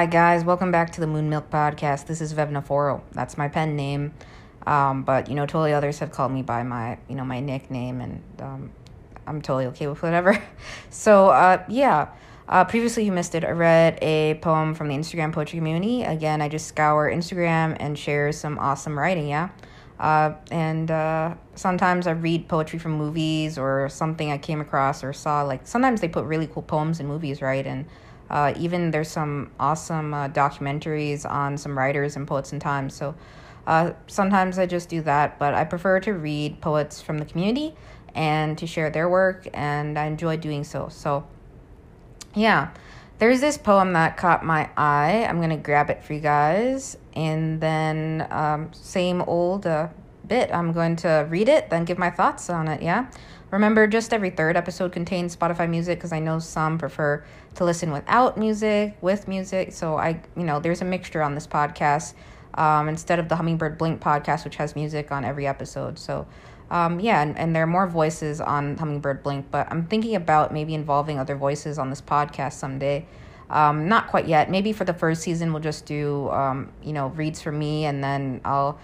Hi, guys. Welcome back to the Moon Milk Podcast. This is Vevna Forrow. That's my pen name. Um, but, you know, totally others have called me by my, you know, my nickname, and um, I'm totally okay with whatever. so, uh, yeah. Uh, previously, you missed it. I read a poem from the Instagram poetry community. Again, I just scour Instagram and share some awesome writing, yeah? Uh, and uh, sometimes I read poetry from movies or something I came across or saw. Like sometimes they put really cool poems in movies, right? And uh, even there's some awesome uh, documentaries on some writers and poets in time. So uh, sometimes I just do that, but I prefer to read poets from the community and to share their work, and I enjoy doing so. So, yeah, there's this poem that caught my eye. I'm gonna grab it for you guys, and then um, same old uh, bit. I'm going to read it, then give my thoughts on it. Yeah. Remember, just every third episode contains Spotify music because I know some prefer to listen without music, with music. So I, you know, there's a mixture on this podcast um, instead of the Hummingbird Blink podcast, which has music on every episode. So, um, yeah, and, and there are more voices on Hummingbird Blink, but I'm thinking about maybe involving other voices on this podcast someday. Um, not quite yet. Maybe for the first season, we'll just do, um, you know, reads for me, and then I'll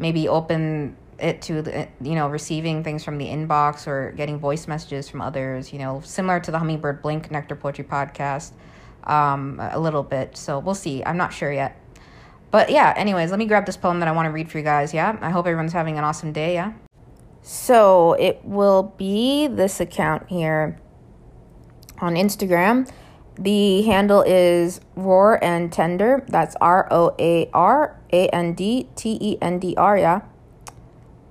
maybe open it to the, you know receiving things from the inbox or getting voice messages from others you know similar to the hummingbird blink nectar poetry podcast um, a little bit. So we'll see. I'm not sure yet. But yeah anyways let me grab this poem that i want to read for you guys. Yeah i hope everyone's having an awesome day yeah? So it will be this account here on instagram the handle is roar and tender that's r-o-a-r-a-n-d-t-e-n-d-r yeah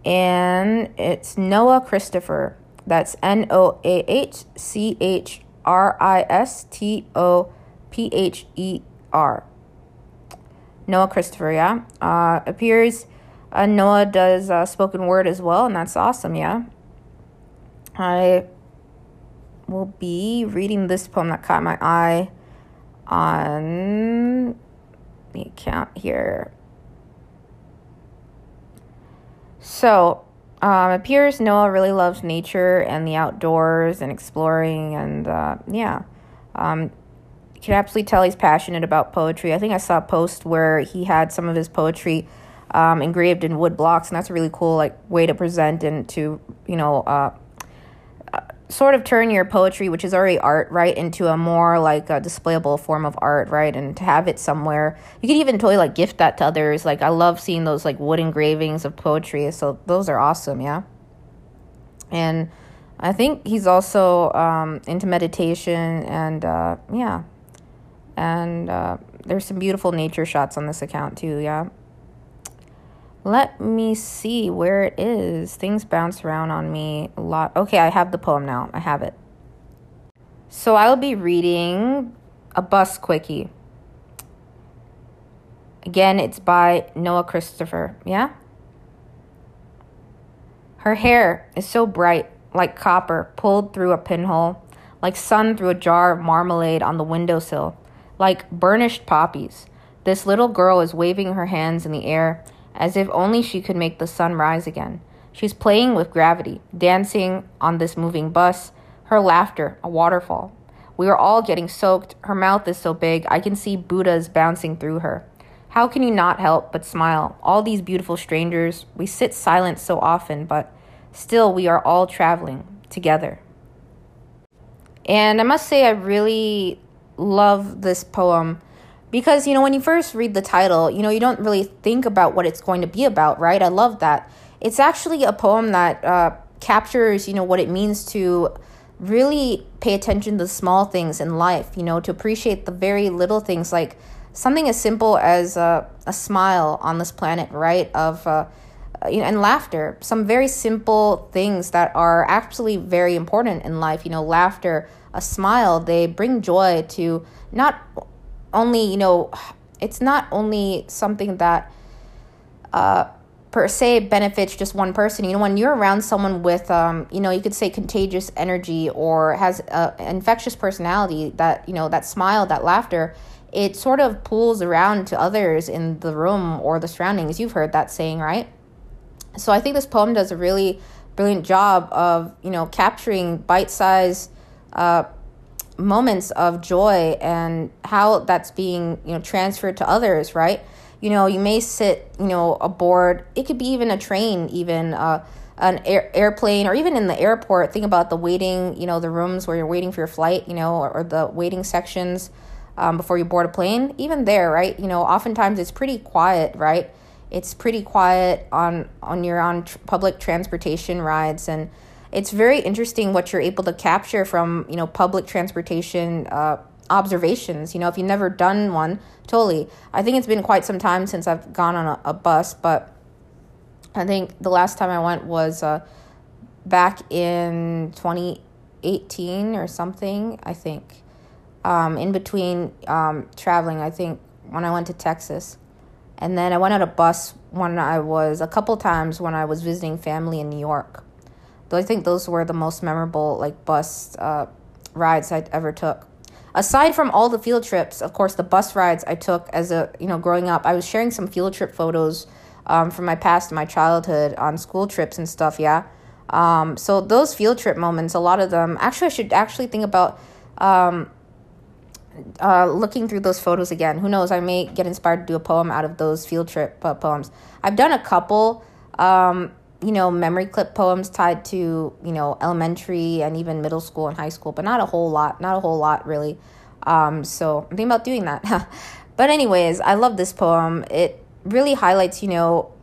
and it's Noah Christopher. That's N O A H C H R I S T O P H E R. Noah Christopher, yeah. Uh, appears uh, Noah does uh, spoken word as well, and that's awesome, yeah. I will be reading this poem that caught my eye on the account here. So, um, it appears Noah really loves nature and the outdoors and exploring, and uh, yeah. Um, you can absolutely tell he's passionate about poetry. I think I saw a post where he had some of his poetry um, engraved in wood blocks, and that's a really cool like way to present and to you know uh, sort of turn your poetry, which is already art, right, into a more like a displayable form of art, right, and to have it somewhere. You could even totally like gift that to others. Like I love seeing those like wood engravings of poetry, so those are awesome, yeah. And I think he's also um, into meditation and uh, yeah, and uh, there's some beautiful nature shots on this account too, yeah. Let me see where it is. Things bounce around on me a lot. Okay, I have the poem now. I have it. So I will be reading a bus quickie. Again, it's by Noah Christopher. Yeah? Her hair is so bright, like copper pulled through a pinhole, like sun through a jar of marmalade on the windowsill, like burnished poppies. This little girl is waving her hands in the air as if only she could make the sun rise again. She's playing with gravity, dancing on this moving bus, her laughter, a waterfall. We are all getting soaked. Her mouth is so big, I can see Buddhas bouncing through her. How can you not help but smile? All these beautiful strangers, we sit silent so often, but still we are all traveling together. And I must say, I really love this poem because you know when you first read the title you know you don't really think about what it's going to be about right? I love that. It's actually a poem that uh, captures you know what it means to really pay attention to the small things in life you know to appreciate the very little things. Like something as simple as uh, a smile on this planet right? Of uh, you know, and laughter. Some very simple things that are actually very important in life. You know laughter a smile they bring joy to not only you know it's not only something that uh, per se benefits just one person. You know when you're around someone with um, you know you could say contagious energy or has a, infectious personality that you know that smile that laughter it sort of pulls around to others in the room or the surroundings. You've heard that saying right? So i think this poem does a really brilliant job of you know capturing bite-sized uh, moments of joy and how that's being you know transferred to others right? You know you may sit you know aboard it could be even a train even uh, an air, airplane or even in the airport. Think about the waiting you know the rooms where you're waiting for your flight you know or, or the waiting sections um, before you board a plane. Even there right? You know oftentimes it's pretty quiet right? It's pretty quiet on on your on tr- public transportation rides and it's very interesting what you're able to capture from you know public transportation uh, observations you know if you've never done one totally. I think it's been quite some time since i've gone on a, a bus but i think the last time i went was uh, back in 2018 or something i think. Um, in between um, traveling i think when i went to texas. And then i went on a bus when i was a couple times when i was visiting family in new york I think those were the most memorable like bus uh, rides I ever took. Aside from all the field trips, of course, the bus rides I took as a you know growing up, I was sharing some field trip photos um, from my past, my childhood on school trips and stuff. Yeah, um, so those field trip moments, a lot of them. Actually, I should actually think about um, uh, looking through those photos again. Who knows? I may get inspired to do a poem out of those field trip uh, poems. I've done a couple. Um, you know, memory clip poems tied to, you know, elementary and even middle school and high school, but not a whole lot, not a whole lot really. Um, so I'm thinking about doing that. but anyways, I love this poem. It really highlights, you know,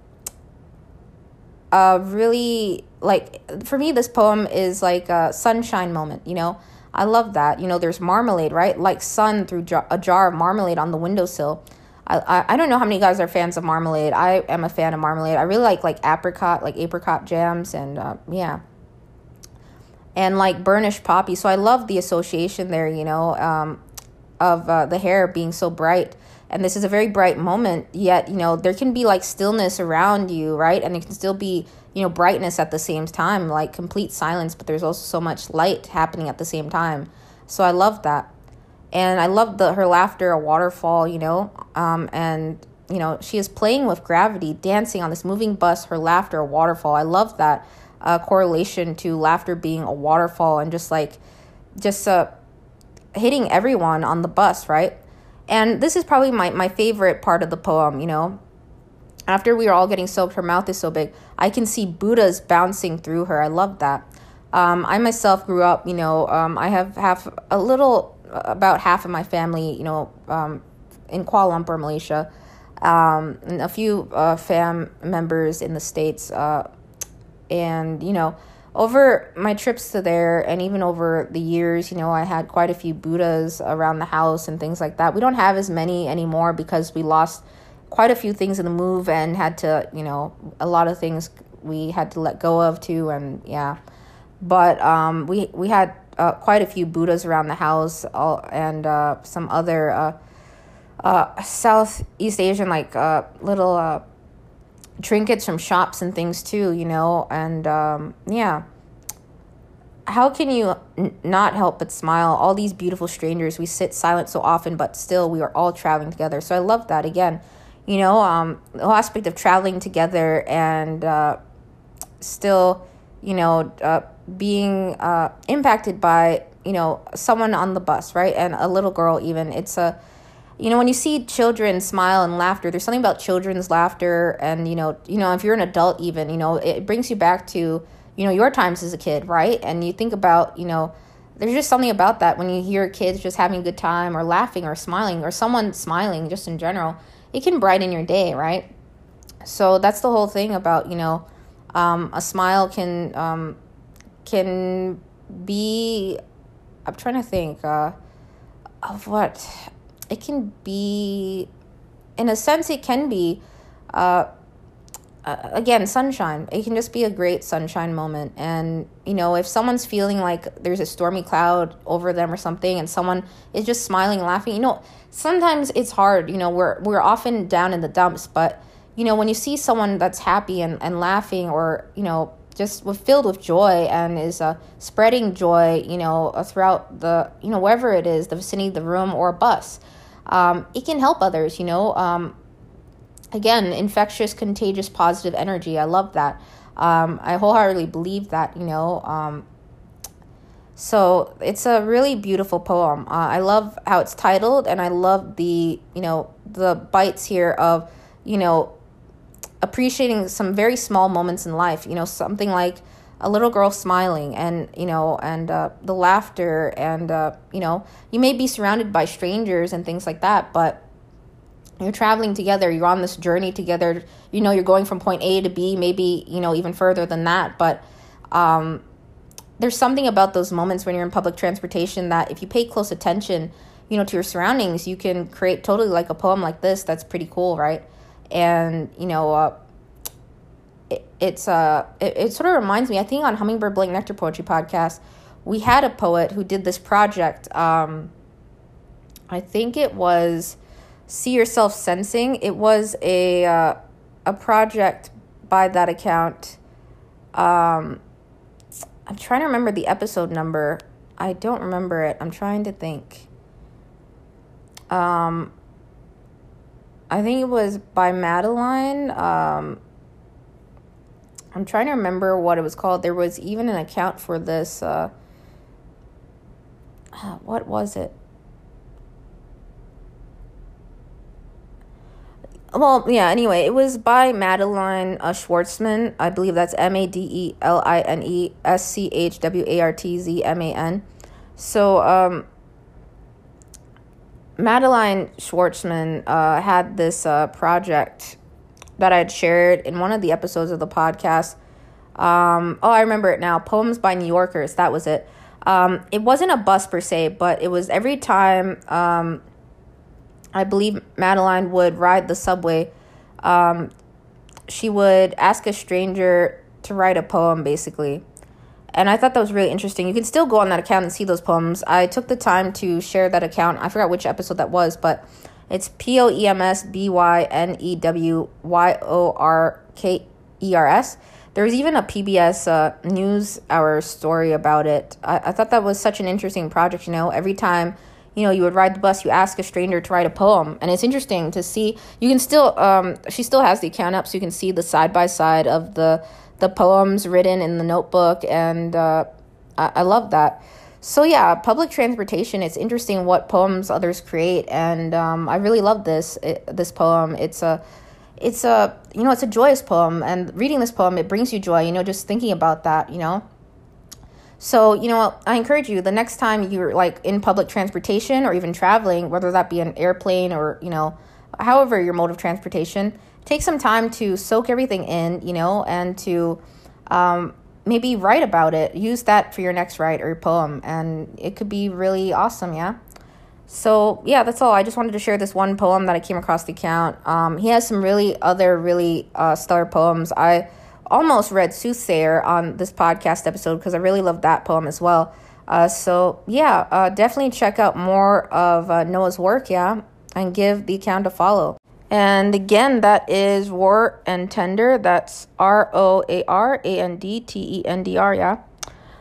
a really like for me this poem is like a sunshine moment, you know. I love that. You know, there's marmalade, right? Like sun through jar- a jar of marmalade on the windowsill. I, I, don't know how many guys are fans of marmalade. I am a fan of marmalade. I really like like apricot, like apricot jams, and uh, yeah, and like burnished poppy. So I love the association there. You know, um, of uh, the hair being so bright, and this is a very bright moment. Yet you know there can be like stillness around you, right? And it can still be you know brightness at the same time, like complete silence. But there's also so much light happening at the same time. So I love that and I love the her laughter, a waterfall, you know, um, and you know she is playing with gravity, dancing on this moving bus. Her laughter, a waterfall. I love that uh, correlation to laughter being a waterfall and just like just uh, hitting everyone on the bus, right? And this is probably my my favorite part of the poem, you know. After we are all getting soaked, her mouth is so big. I can see Buddhas bouncing through her. I love that. Um, I myself grew up, you know, um, I have have a little about half of my family, you know, um, in Kuala Lumpur, Malaysia, um, and a few uh, fam members in the States. Uh, and, you know, over my trips to there and even over the years, you know, I had quite a few Buddhas around the house and things like that. We don't have as many anymore because we lost quite a few things in the move and had to, you know, a lot of things we had to let go of too. And yeah, but um, we, we had uh, quite a few Buddhas around the house all, and uh, some other uh, uh, Southeast Asian, like uh, little uh, trinkets from shops and things too, you know. And um, yeah, how can you n- not help but smile? All these beautiful strangers, we sit silent so often, but still we are all traveling together. So I love that again. You know, um, the whole aspect of traveling together and uh, still, you know, uh, being uh, impacted by you know someone on the bus right and a little girl even it's a you know when you see children smile and laughter there's something about children's laughter and you know you know if you're an adult even you know it brings you back to you know your times as a kid right? And you think about you know there's just something about that when you hear kids just having a good time or laughing or smiling or someone smiling just in general it can brighten your day right? So that's the whole thing about you know um, a smile can um, can be i'm trying to think uh, of what it can be in a sense it can be uh, uh, again sunshine. It can just be a great sunshine moment. And you know if someone's feeling like there's a stormy cloud over them or something and someone is just smiling laughing you know sometimes it's hard. You know we're we're often down in the dumps. But you know when you see someone that's happy and, and laughing or you know just filled with joy and is uh, spreading joy, you know, uh, throughout the, you know, wherever it is, the vicinity, the room, or a bus. Um, it can help others, you know. Um, again, infectious, contagious, positive energy. I love that. Um, I wholeheartedly believe that, you know, um, So it's a really beautiful poem. Uh, I love how it's titled, and I love the you know the bites here of you know appreciating some very small moments in life. You know something like a little girl smiling and you know and uh, the laughter and uh, you know you may be surrounded by strangers and things like that but you're traveling together you're on this journey together you know you're going from point a to b maybe you know even further than that but um, there's something about those moments when you're in public transportation that if you pay close attention you know to your surroundings you can create totally like a poem like this that's pretty cool right? And you know uh, it, it's uh it, it sort of reminds me i think on hummingbird blink nectar poetry podcast we had a poet who did this project um i think it was see yourself sensing. It was a uh, a project by that account. Um i'm trying to remember the episode number. I don't remember it. I'm trying to think. Um i think it was by madeline um I'm trying to remember what it was called. There was even an account for this. Uh, what was it? Well, yeah, anyway, it was by Madeline uh, Schwartzman. I believe that's M A D E L I N E S C H W A R T Z M A N. So, um, Madeline Schwartzman uh, had this uh, project that I had shared in one of the episodes of the podcast. Um, oh, I remember it now. Poems by New Yorkers. That was it. Um, it wasn't a bus per se, but it was every time um, I believe Madeline would ride the subway, um, she would ask a stranger to write a poem, basically. And I thought that was really interesting. You can still go on that account and see those poems. I took the time to share that account. I forgot which episode that was, but it's P O E M S B Y N E W Y O R K E R S. There's even a PBS uh, News Hour story about it. I, I thought that was such an interesting project. You know, every time you know you would ride the bus, you ask a stranger to write a poem, and it's interesting to see. You can still, um, she still has the account up, so you can see the side by side of the the poems written in the notebook, and uh, I, I love that so yeah public transportation it's interesting what poems others create and um, i really love this it, this poem. It's a it's a you know it's a joyous poem and reading this poem it brings you joy you know just thinking about that you know? So you know i encourage you the next time you're like in public transportation or even traveling whether that be an airplane or you know however your mode of transportation take some time to soak everything in you know and to um, maybe write about it. Use that for your next write or poem, and it could be really awesome, yeah? So, yeah, that's all. I just wanted to share this one poem that I came across the account. Um, he has some really other really uh, stellar poems. I almost read Soothsayer on this podcast episode because I really loved that poem as well. Uh, so, yeah, uh, definitely check out more of uh, Noah's work, yeah, and give the account a follow. And again, that is Roar and Tender. That's R O A R A N D T E N D R, yeah.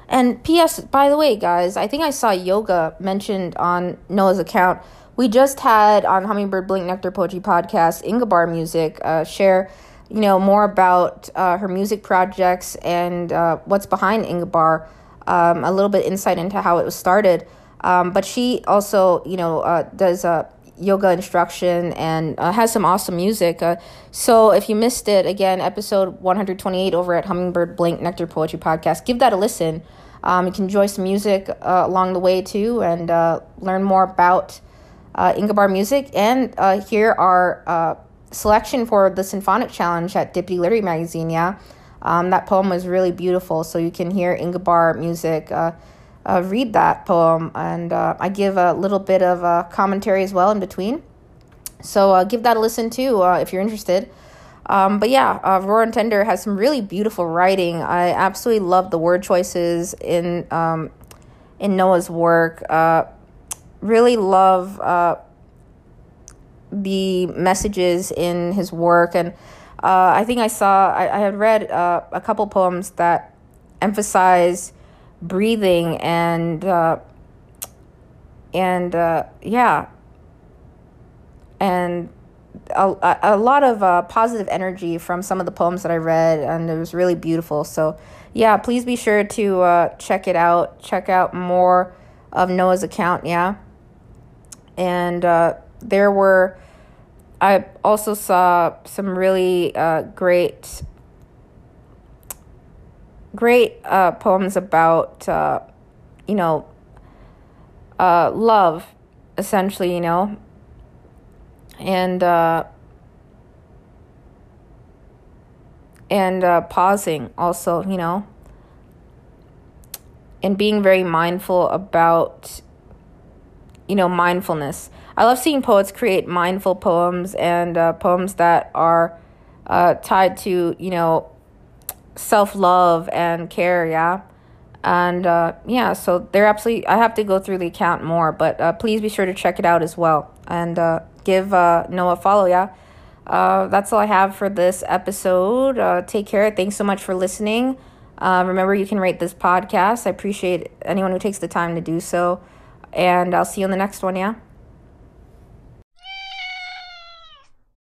And P.S., by the way, guys, I think I saw yoga mentioned on Noah's account. We just had on Hummingbird Blink Nectar Poetry Podcast, Ingabar Music, uh, share, you know, more about uh, her music projects and uh, what's behind Ingabar, um, a little bit insight into how it was started. Um, but she also, you know, uh, does yoga instruction and uh, has some awesome music. Uh, so if you missed it, again, episode 128 over at Hummingbird Blink Nectar Poetry Podcast, give that a listen. Um, you can enjoy some music uh, along the way too and uh, learn more about uh, Ingabar music and uh, hear our selection for the Symphonic Challenge at Dippity Literary Magazine. Yeah, um, that poem was really beautiful. So you can hear Ingabar music uh, read that poem, and uh, I give a little bit of uh, commentary as well in between. So uh, give that a listen too uh, if you're interested. Um, but yeah, uh, Roar and Tender has some really beautiful writing. I absolutely love the word choices in um, in Noah's work. Really love the messages in his work, and I think I saw I, I had read a couple poems that emphasize breathing and uh, and uh, yeah and a, a lot of uh, positive energy from some of the poems that I read, and it was really beautiful. So, yeah, please be sure to uh, check it out. Check out more of Noah's account, yeah. And uh, there were, I also saw some really uh, great, great uh, poems about, uh, you know, uh, love, essentially, you know, and uh, and uh, pausing also, you know, and being very mindful about, you know, mindfulness. I love seeing poets create mindful poems and uh, poems that are tied to, you know, self love and care, yeah. And uh, yeah, so they're absolutely, I have to go through the account more, but uh, please be sure to check it out as well. And uh, give uh, Noah a follow, yeah. Uh, that's all I have for this episode. Uh, take care. Thanks so much for listening. Uh, remember, you can rate this podcast. I appreciate anyone who takes the time to do so. And I'll see you in the next one, yeah?